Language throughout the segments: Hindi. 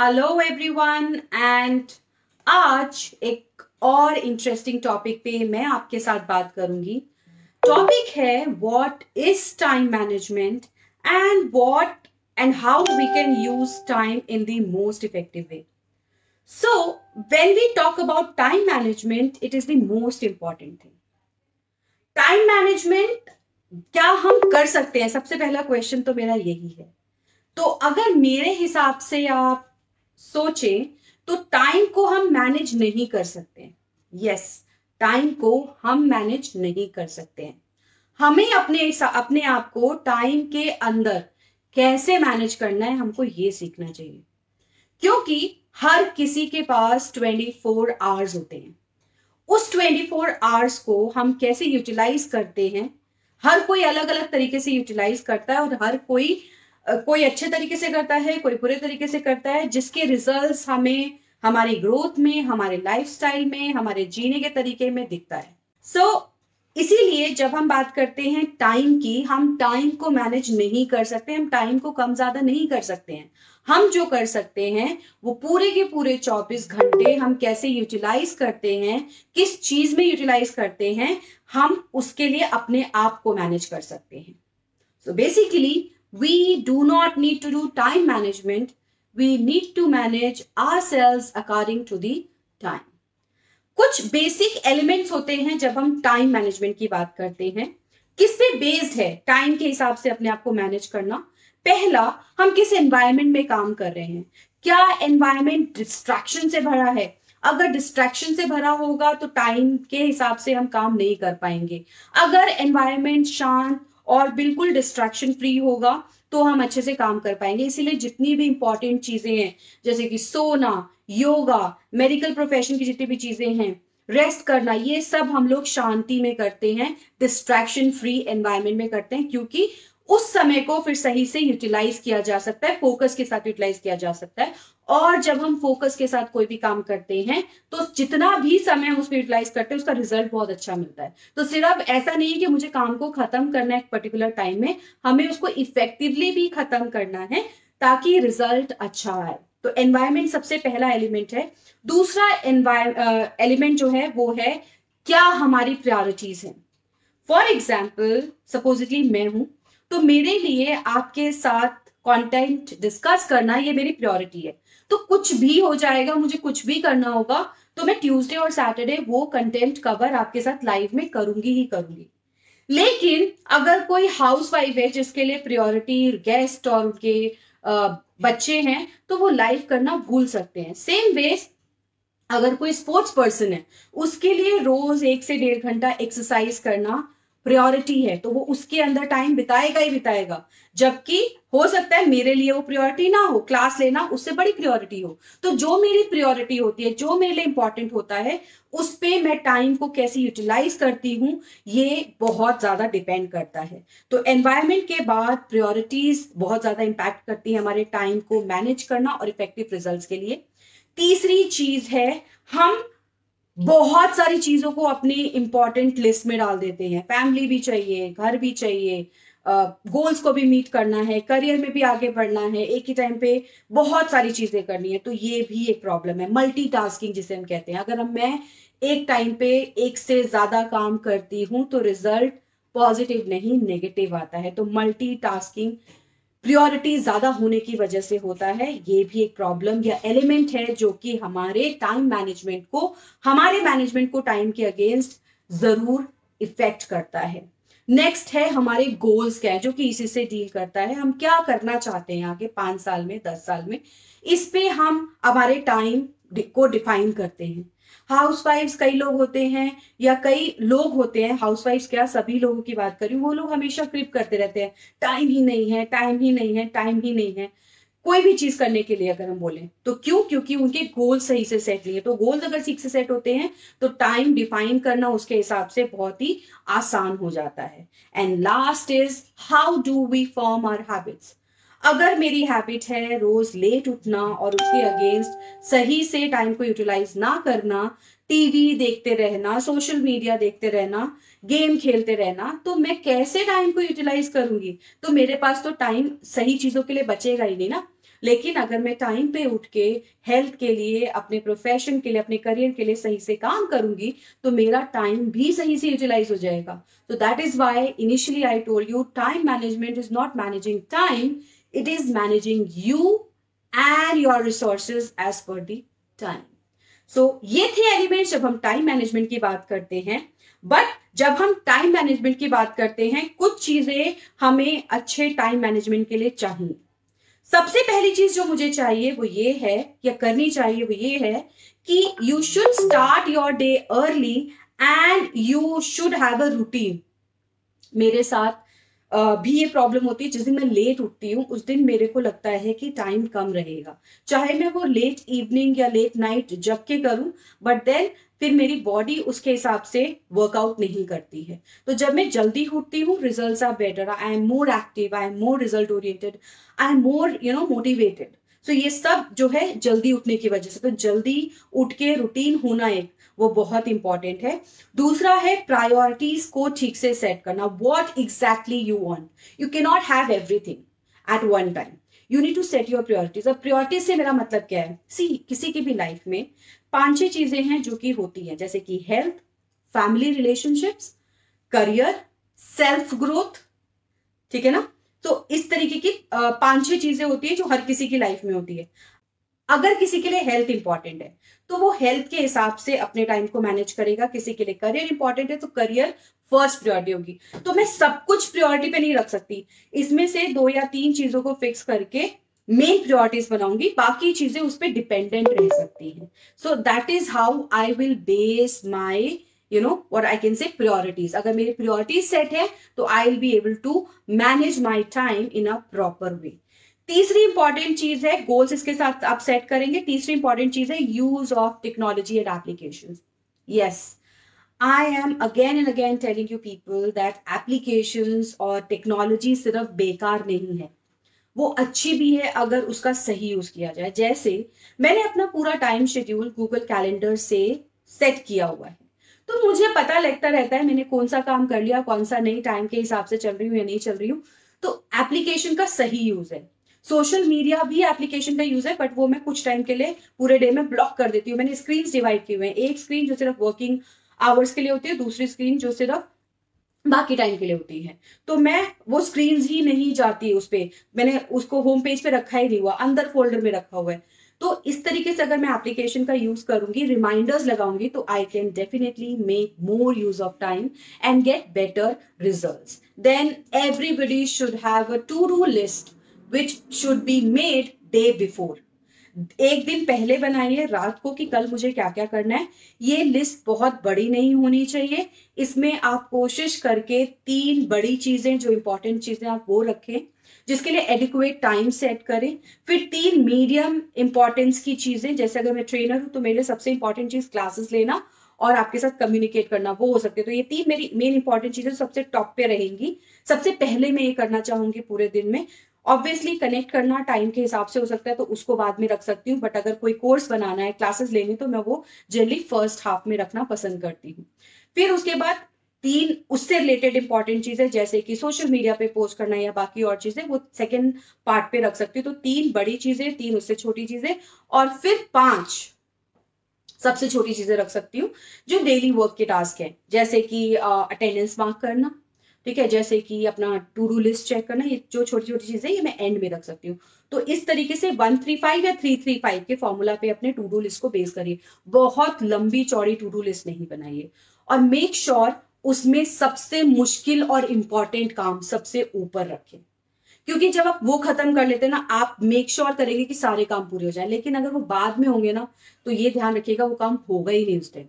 हेलो एवरीवन एंड आज एक और इंटरेस्टिंग टॉपिक पे मैं आपके साथ बात करूँगी। टॉपिक है what is time management and what and how we can use time in the most effective way so when we talk about time management it is the most important thing time management क्या हम कर सकते हैं? सबसे पहला क्वेश्चन तो मेरा यही है। तो अगर मेरे हिसाब से आप सोचें तो टाइम को हम मैनेज नहीं कर सकते। यस yes, टाइम को हम मैनेज नहीं कर सकते। हैं हमें अपने अपने आप को टाइम के अंदर कैसे मैनेज करना है हमको ये सीखना चाहिए। क्योंकि हर किसी के पास 24 फोर आवर्स होते हैं। उस 24 फोर आवर्स को हम कैसे यूटिलाइज करते हैं? हर कोई अलग अलग तरीके से यूटिलाइज करता है और हर कोई कोई अच्छे तरीके से करता है कोई बुरे तरीके से करता है जिसके रिजल्ट्स हमें हमारी ग्रोथ में हमारे लाइफस्टाइल में हमारे जीने के तरीके में दिखता है। सो so, इसीलिए जब हम बात करते हैं टाइम की हम टाइम को मैनेज नहीं कर सकते हम टाइम को कम ज़्यादा नहीं कर सकते हैं। हम जो कर सकते हैं वो पूरे के पूरे 24 घंटे हम कैसे यूटिलाइज करते हैं किस चीज़ में यूटिलाइज करते हैं हम उसके लिए अपने आप को मैनेज कर सकते हैं। So so basically we do not need to do time management. We need to manage ourselves according to the time. कुछ बेसिक एलिमेंट्स होते हैं जब हम टाइम मैनेजमेंट की बात करते हैं। किस पे बेस्ड है? टाइम के हिसाब से अपने आप को मैनेज करना। पहला, हम किस एनवायरमेंट में काम कर रहे हैं? क्या एनवायरमेंट डिस्ट्रैक्शन से भरा है? अगर डिस्ट्रैक्शन से भरा होगा तो टाइम के हिसाब से हम काम नहीं कर पाएँगे। अगर एनवायरमेंट शांत और बिल्कुल डिस्ट्रैक्शन फ्री होगा तो हम अच्छे से काम कर पाएँगे। इसीलिए जितनी भी इंपॉर्टेंट चीज़ें हैं, जैसे कि सोना योगा मेडिकल प्रोफेशन की जितनी भी चीज़ें हैं रेस्ट करना, ये सब हम लोग शांति में करते हैं डिस्ट्रैक्शन फ्री एनवायरमेंट में करते हैं, क्योंकि उस समय को फिर सही से यूटिलाइज किया जा सकता है फोकस के साथ यूटिलाइज किया जा सकता है। और जब हम फोकस के साथ कोई भी काम करते हैं तो जितना भी समय हम उसको यूटिलाइज करते हैं, उसका रिज़ल्ट बहुत अच्छा मिलता है। तो सिर्फ़ ऐसा नहीं है कि मुझे काम को खत्म करना है एक पर्टिकुलर टाइम में, हमें उसको इफेक्टिवली भी खत्म करना है ताकि रिज़ल्ट अच्छा आए। तो एनवायरमेंट सबसे पहला एलिमेंट है। दूसरा एलिमेंट जो है, वो है क्या हमारी प्रायोरिटीज है। फॉर एग्ज़ाम्पल सपोजिटली मैं हूँ तो मेरे लिए आपके साथ कंटेंट डिस्कस करना ये मेरी प्रायोरिटी है। तो कुछ भी हो जाएगा, मुझे कुछ भी करना होगा तो मैं ट्यूसडे और सैटरडे वो कंटेंट कवर आपके साथ लाइव में करूँगी ही करूँगी। लेकिन अगर कोई हाउस वाइफ है जिसके लिए प्रियोरिटी गेस्ट और उनके बच्चे हैं तो वो लाइव करना भूल सकते हैं। सेम वे अगर कोई स्पोर्ट्स पर्सन है, उसके लिए रोज एक से डेढ़ घंटा एक्सरसाइज करना प्रायोरिटी है तो वो उसके अंदर टाइम बिताएगा ही बिताएगा। जबकि हो सकता है मेरे लिए वो प्रायोरिटी ना हो क्लास लेना उससे बड़ी प्रायोरिटी हो। तो जो मेरी प्रायोरिटी होती है, जो मेरे लिए इंपॉर्टेंट होता है, उस पर मैं टाइम को कैसे यूटिलाइज करती हूँ, ये बहुत ज़्यादा डिपेंड करता है। तो एनवायरमेंट के बाद प्रायोरिटीज बहुत ज़्यादा इंपैक्ट करती है हमारे टाइम को मैनेज करना और इफ़ेक्टिव रिज़ल्ट के लिए। तीसरी चीज़ है, हम बहुत सारी चीज़ों को अपनी इंपॉर्टेंट लिस्ट में डाल देते हैं। फैमिली भी चाहिए, घर भी चाहिए गोल्स को भी मीट करना है करियर में भी आगे बढ़ना है, एक ही टाइम पे बहुत सारी चीज़ें करनी है तो ये भी एक प्रॉब्लम है। मल्टीटास्किंग जिसे हम कहते हैं। अगर हम, मैं एक टाइम पे एक से ज़्यादा काम करती हूँ तो रिज़ल्ट पॉजिटिव नहीं नेगेटिव आता है। तो मल्टीटास्किंग प्रियोरिटी ज़्यादा होने की वजह से होता है। ये भी एक प्रॉब्लम या एलिमेंट है जो कि हमारे टाइम मैनेजमेंट को, हमारे मैनेजमेंट को टाइम के अगेंस्ट ज़रूर इफ़ेक्ट करता है। नेक्स्ट है हमारे गोल्स क्या है, जो कि इसी से डील करता है। हम क्या करना चाहते हैं आगे पाँच साल में, दस साल में? इस पे हम हमारे टाइम को डिफाइन करते हैं। हाउस वाइफ कई लोग होते हैं या कई लोग होते हैं हाउस वाइफ क्या सभी लोगों की बात करी, वो लोग हमेशा क्रिप करते रहते हैं। टाइम ही नहीं है टाइम ही नहीं है टाइम ही नहीं है। कोई भी चीज़ करने के लिए अगर हम बोले तो क्यों? क्योंकि उनके गोल सही से सेट नहीं है। तो गोल्स अगर ठीक से सेट होते हैं तो टाइम डिफाइन करना उसके हिसाब से बहुत ही आसान हो जाता है। And last is how do we form our habits अगर मेरी हैबिट है रोज लेट उठना और उसके अगेंस्ट सही से टाइम को यूटिलाइज ना करना टीवी देखते रहना सोशल मीडिया देखते रहना गेम खेलते रहना तो मैं कैसे टाइम को यूटिलाइज करूँगी? तो मेरे पास तो टाइम सही चीज़ों के लिए बचेगा ही नहीं ना। लेकिन अगर मैं टाइम पे उठ के हेल्थ के लिए, अपने प्रोफेशन के लिए, अपने करियर के लिए सही से काम करूँगी तो मेरा टाइम भी सही से यूटिलाइज हो जाएगा। तो that is why initially I told you time management is not managing time it is managing you and your resources as per the time सो ये थे एलिमेंट्स जब हम टाइम मैनेजमेंट की बात करते हैं बट जब हम टाइम मैनेजमेंट की बात करते हैं, कुछ चीज़ें हमें अच्छे टाइम मैनेजमेंट के लिए चाहिए। सबसे पहली चीज़ जो मुझे चाहिए वो ये है, या करनी चाहिए वो ये है कि you should start your day early and you should have a routine मेरे साथ भी ये प्रॉब्लम होती है। जिस दिन मैं लेट उठती हूँ, उस दिन मेरे को लगता है कि टाइम कम रहेगा। चाहे मैं वो लेट इवनिंग या लेट नाइट जग के करूँ बट देन फिर मेरी बॉडी उसके हिसाब से वर्कआउट नहीं करती है। तो जब मैं जल्दी उठती हूँ result are better I am more active I am more result oriented I am more you know motivated so ये सब जो है जल्दी उठने की वजह से तो जल्दी उठ के रूटीन होना एक, वो बहुत इंपॉर्टेंट है। दूसरा है प्रायोरिटीज को ठीक से सेट करना। What exactly you want you can not have everything at one time you need to set your priorities और प्रियोरिटीज से मेरा मतलब क्या है? सी किसी की भी लाइफ में पाँच छह चीज़ें हैं जो कि होती है, जैसे कि health family relationships career self growth ठीक है ना? तो इस तरीके की पाँच छह चीज़ें होती है जो हर किसी की लाइफ में होती है। अगर किसी के लिए हेल्थ इंपॉर्टेंट है तो वो हेल्थ के हिसाब से अपने टाइम को मैनेज करेगा। किसी के लिए करियर इंपॉर्टेंट है तो करियर फ़र्स्ट प्रायोरिटी होगी। तो मैं सब कुछ प्रायोरिटी पे नहीं रख सकती। इसमें से दो या तीन चीज़ों को फिक्स करके मेन प्रियोरिटीज बनाऊँगी। बाकी चीज़ें उस पर डिपेंडेंट रह सकती हैं। So that is how I will base my you know what I can say priorities अगर मेरी प्रियोरिटीज सेट है तो I will be able to manage my time in a proper way तीसरी इंपॉर्टेंट चीज़ है गोल्स इसके साथ आप सेट करेंगे। तीसरी इंपॉर्टेंट चीज़ है use of technology and application yes I am again and again telling you people that application और टेक्नोलॉजी सिर्फ़ बेकार नहीं है। वो अच्छी भी है अगर उसका सही यूज़ किया जाए। जैसे मैंने अपना पूरा टाइम शेड्यूल गूगल कैलेंडर से सेट किया हुआ है। तो मुझे पता लगता रहता है मैंने कौन सा काम कर लिया, कौन सा नहीं टाइम के हिसाब से चल रही हूँ या नहीं चल रही हूँ। तो एप्लीकेशन का सही यूज़ है। सोशल मीडिया भी एप्लीकेशन का यूज़ है बट वो मैं कुछ टाइम के लिए पूरे डे में ब्लॉक कर देती हूँ। मैंने स्क्रीन डिवाइड किए हुए हैं। एक स्क्रीन जो सिर्फ़ वर्किंग आवर्स के लिए होती है, दूसरी स्क्रीन जो सिर्फ़ बाकी टाइम के लिए होती है। तो मैं वो स्क्रीन ही नहीं जाती उस पर मैंने उसको होम पेज पे रखा ही नहीं हुआ, अंदर फोल्डर में रखा हुआ है। तो इस तरीके से अगर मैं एप्लीकेशन का यूज़ करूँगी रिमाइंडर्स लगाऊँगी तो I can definitely make more use of time and get better result then everybody should have a to do list which should be made day before एक दिन पहले बनाइए, रात को कि कल मुझे क्या क्या करना है, ये लिस्ट बहुत बड़ी नहीं होनी चाहिए। इसमें आप कोशिश करके तीन बड़ी चीज़ें, जो इंपॉर्टेंट चीज़ें आप वो रखें जिसके लिए एडिकुएट टाइम सेट करें। फिर तीन मीडियम इंपॉर्टेंस की चीज़ें, जैसे अगर मैं ट्रेनर हूँ तो मेरे लिए सबसे इंपॉर्टेंट चीज़ क्लासेस लेना और आपके साथ कम्युनिकेट करना, वो हो सकते तो ये तीन मेरी मेन इंपॉर्टेंट चीज़ें सबसे टॉप पे रहेंगी। सबसे पहले मैं ये करना चाहूँगी पूरे दिन में। ऑब्वियसली कनेक्ट करना टाइम के हिसाब से हो सकता है तो उसको बाद में रख सकती हूँ बट अगर कोई कोर्स बनाना है क्लासेस लेनी तो मैं वो जनरली फ़र्स्ट हाफ़ में रखना पसंद करती हूँ। फिर उसके बाद तीन उससे रिलेटेड इंपॉर्टेंट चीज़ें, जैसे कि सोशल मीडिया पे पोस्ट करना या बाकी और चीज़ें, वो सेकेंड पार्ट पे रख सकती हूँ। तो तीन बड़ी चीज़ें, तीन उससे छोटी चीज़ें और फिर पाँच सबसे छोटी चीज़ें रख सकती हूँ, जो डेली वर्क के टास्क है। जैसे कि अटेंडेंस मार्क करना, ठीक है? जैसे कि अपना टू डू लिस्ट चेक करना, ये जो छोटी छोटी चीज़ें ये मैं एंड में रख सकती हूँ। तो इस तरीके से वन थ्री फाइव या थ्री थ्री फाइव के फॉर्मूला पे अपने टू डू लिस्ट को बेस करिए। बहुत लंबी चौड़ी टू डू लिस्ट नहीं बनाइए। और मेक श्योर sure उसमें सबसे मुश्किल और इंपॉर्टेंट काम सबसे ऊपर रखें। क्योंकि जब आप वो खत्म कर लेते हैं ना, आप मेक श्योर sure करेंगे कि सारे काम पूरे हो जाए। लेकिन अगर वो बाद में होंगे ना तो ये ध्यान रखिएगा, वो काम होगा ही नहीं उस टाइम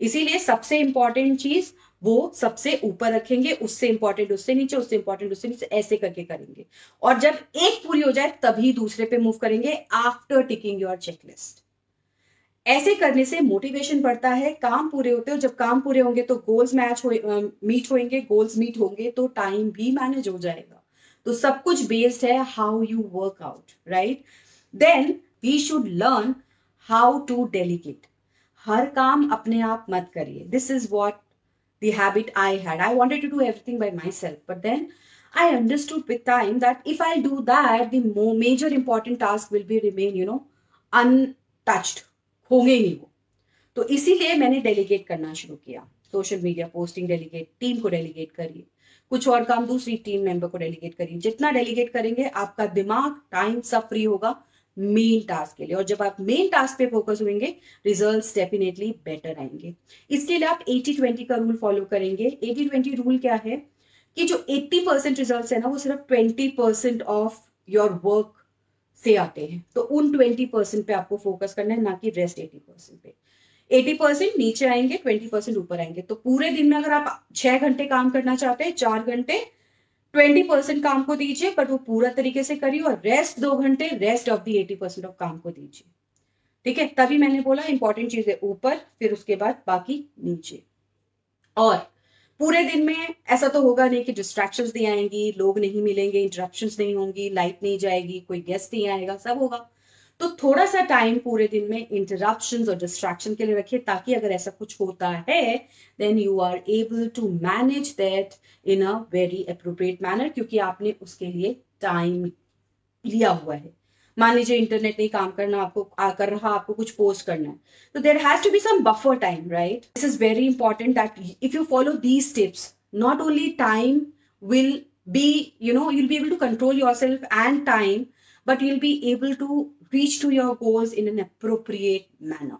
इसीलिए सबसे इंपॉर्टेंट चीज़ वो सबसे ऊपर रखेंगे, उससे इंपॉर्टेंट उससे नीचे, उससे इंपॉर्टेंट उससे नीचे, ऐसे करके करेंगे। और जब एक पूरी हो जाए, तभी दूसरे पे मूव करेंगे आफ्टर टिकिंग योर चेकलिस्ट ऐसे करने से मोटिवेशन बढ़ता है काम पूरे होते हैं जब काम पूरे होंगे तो गोल्स मैच हो मीट होंगे गोल्स मीट होंगे तो टाइम भी मैनेज हो जाएगा तो सब कुछ बेस्ड है how you work out right then we should learn how to delegate हर काम अपने आप मत करिए this is what the habit I had. I wanted to do everything by myself, but then I understood with time that if I do that, the more major important task will be remain, you know, untouched. होंगे ही नहीं वो। तो इसीलिए मैंने डेलीगेट करना शुरू किया। Social media posting delegate team को डेलीगेट करिए। कुछ और काम दूसरी टीम मेंबर को डेलीगेट करिए। जितना डेलीगेट करेंगे, आपका दिमाग टाइम सब फ्री होगा मेन टास्क के लिए। और जब आप मेन टास्क पे फोकस होंगे रिजल्ट्स डेफिनेटली बेटर आएँगे। इसके लिए आप 80 20 का रूल फॉलो करेंगे। 80 20 रूल क्या है? कि जो 80 परसेंट रिज़ल्ट है ना, वो सिर्फ़ 20 परसेंट ऑफ़ योर वर्क से आते हैं। तो उन 20 परसेंट पे आपको फोकस करना है, ना कि रेस्ट 80 परसेंट पे। 80 परसेंट नीचे आएँगे 20 परसेंट ऊपर आएँगे। तो पूरे दिन में अगर आप छह घंटे काम करना चाहते हैं, चार घंटे 20 परसेंट काम को दीजिए बट वो पूरा तरीके से करिए और रेस्ट दो घंटे rest of the eighty percent of काम को दीजिए। ठीक है? तभी मैंने बोला इंपॉर्टेंट चीज़ है ऊपर, फिर उसके बाद बाकी नीचे। और पूरे दिन में ऐसा तो होगा नहीं कि डिस्ट्रैक्शंस नहीं आएँगी, लोग नहीं मिलेंगे इंटरप्शंस नहीं होंगी लाइट नहीं जाएगी, कोई गेस्ट नहीं आएगा, सब होगा। तो थोड़ा सा टाइम पूरे दिन में इंटरप्शन और डिस्ट्रैक्शन के लिए रखिए, ताकि अगर ऐसा कुछ होता है then you are able to manage that in a very appropriate manner क्योंकि आपने उसके लिए टाइम लिया हुआ है। मान लीजिए इंटरनेट नहीं काम करना आपको आ, कर रहा आपको कुछ पोस्ट करना है तो there has to be some buffer time right this is very important that if you follow these tips not only time will be you know you'll be able to control yourself and time but you'll be able to reach to your goals in an appropriate manner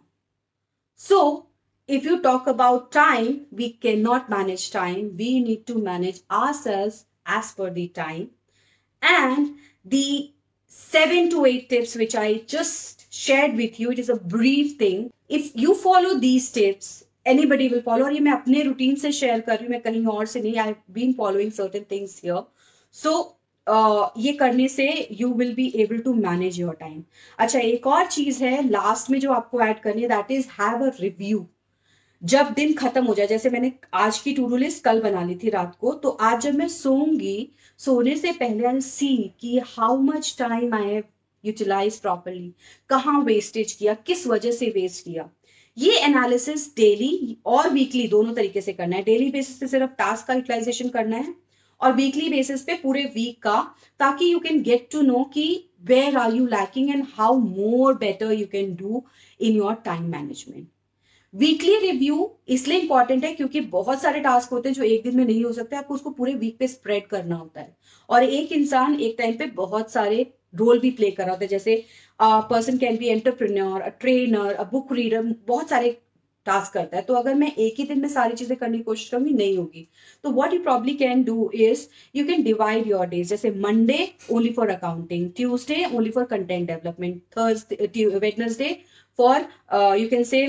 so if you talk about time we cannot manage time we need to manage ourselves as per the time and the seven to eight tips which I just shared with you. It is a brief thing. If you follow these tips, anybody will follow. और ये मैं अपने रूटीन से शेयर कर रही हूँ मैं कहीं और से नहीं I been following certain things here so ये करने से you will be able to manage your time अच्छा एक और चीज़ है लास्ट में जो आपको ऐड करनी है that is have a review जब दिन खत्म हो जाए, जैसे मैंने आज की टू डू लिस्ट कल बना ली थी रात को तो आज जब मैं सोऊँगी, सोने से पहले आई सी कि how much time I have utilise properly कहाँ वेस्टेज किया, किस वजह से वेस्ट किया। ये एनालिसिस डेली और वीकली दोनों तरीके से करना है। डेली बेसिस पे सिर्फ़ टास्क का यूटिलाइजेशन करना है और वीकली बेसिस पे पूरे वीक का, ताकि you can get to know कि where are you lacking and how more better you can do in your time management weekly review इसलिए इंपॉर्टेंट है क्योंकि बहुत सारे टास्क होते हैं जो एक दिन में नहीं हो सकते, आपको उसको पूरे वीक पे स्प्रेड करना होता है। और एक इंसान एक टाइम पे बहुत सारे रोल भी प्ले कर रहा होता है, जैसे person can be entrepreneur a trainer a book reader बहुत सारे टास्क करता है। तो अगर मैं एक ही दिन में सारी चीज़ें करने की कोशिश करूँगी, नहीं होगी। तो what you probably can do is you can divide your days जैसे Monday only for accounting Tuesday only for content development Thursday Wednesday for you can say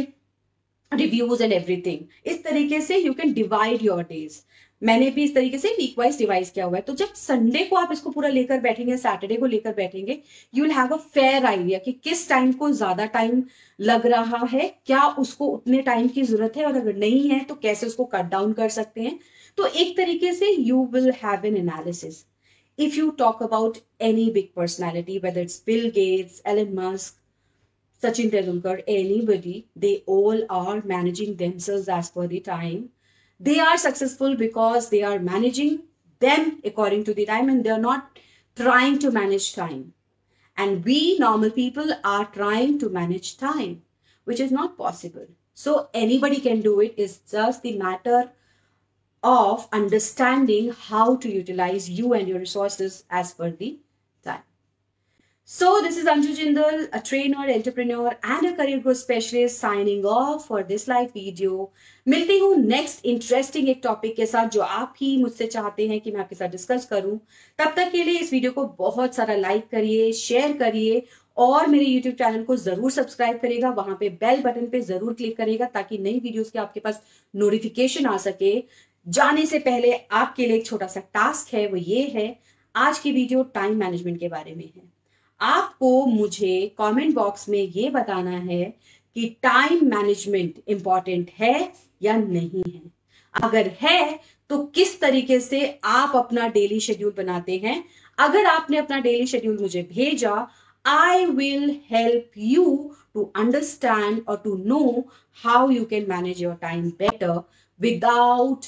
reviews and everything इस तरीके से you can divide your days मैंने भी इस तरीके से वीक वाइज डिवाइस किया हुआ है। तो जब संडे को आप इसको पूरा लेकर बैठेंगे सैटरडे को लेकर बैठेंगे you will have a fair idea कि किस टाइम को ज़्यादा टाइम लग रहा है क्या उसको उतने टाइम की ज़रूरत है और अगर नहीं है तो कैसे उसको कट डाउन कर सकते हैं। तो एक तरीके से you will have an analysis if you talk about any big personality whether it's Bill Gates, Elon Musk, Sachin Tendulkar, anybody, they all are managing themselves as per the time. They are successful because they are managing them according to the time and they are not trying to manage time. And we normal people are trying to manage time, which is not possible. So anybody can do it. It's just the matter of understanding how to utilize you and your resources as per the So this is Anju Jindal, a trainer, entrepreneur and a career growth specialist signing off for this live video. मिलती हूँ नेक्स्ट इंटरेस्टिंग एक टॉपिक के साथ जो आप ही मुझसे चाहते हैं कि मैं आपके साथ डिस्कस करूँ। तब तक के लिए इस वीडियो को बहुत सारा लाइक करिए शेयर करिए और मेरे यूट्यूब चैनल को ज़रूर सब्सक्राइब करेगा वहाँ पे बेल बटन पे ज़रूर क्लिक करेगा ताकि नई वीडियोस के आपके पास नोटिफिकेशन आ सके। जाने से पहले आपके लिए एक छोटा सा टास्क है वो ये है आज की वीडियो टाइम मैनेजमेंट के बारे में है। आपको मुझे कमेंट बॉक्स में ये बताना है कि टाइम मैनेजमेंट इंपॉर्टेंट है या नहीं है। अगर है तो किस तरीके से आप अपना डेली शेड्यूल बनाते हैं? अगर आपने अपना डेली शेड्यूल मुझे भेजा I will help you to understand और to know how you can manage your time better without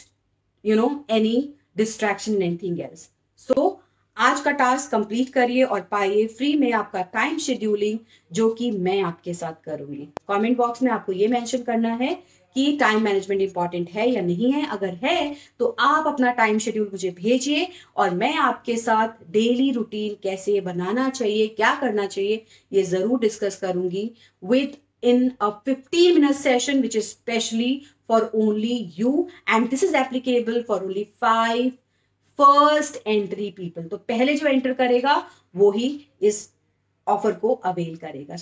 you know any distraction anything else so so, आज का टास्क कंप्लीट करिए और पाइए फ्री में आपका टाइम शेड्यूलिंग जो कि मैं आपके साथ करूँगी। कमेंट बॉक्स में आपको ये मेंशन करना है कि टाइम मैनेजमेंट इंपॉर्टेंट है या नहीं है। अगर है तो आप अपना टाइम शेड्यूल मुझे भेजिए और मैं आपके साथ डेली रूटीन कैसे बनाना चाहिए, क्या करना चाहिए, ये ज़रूर डिस्कस करूँगी with in a fifty minute session which is specially for only you and this is applicable for only five first entry people तो पहले जो एंटर करेगा, वो ही इस ऑफ़र को अवेल करेगा।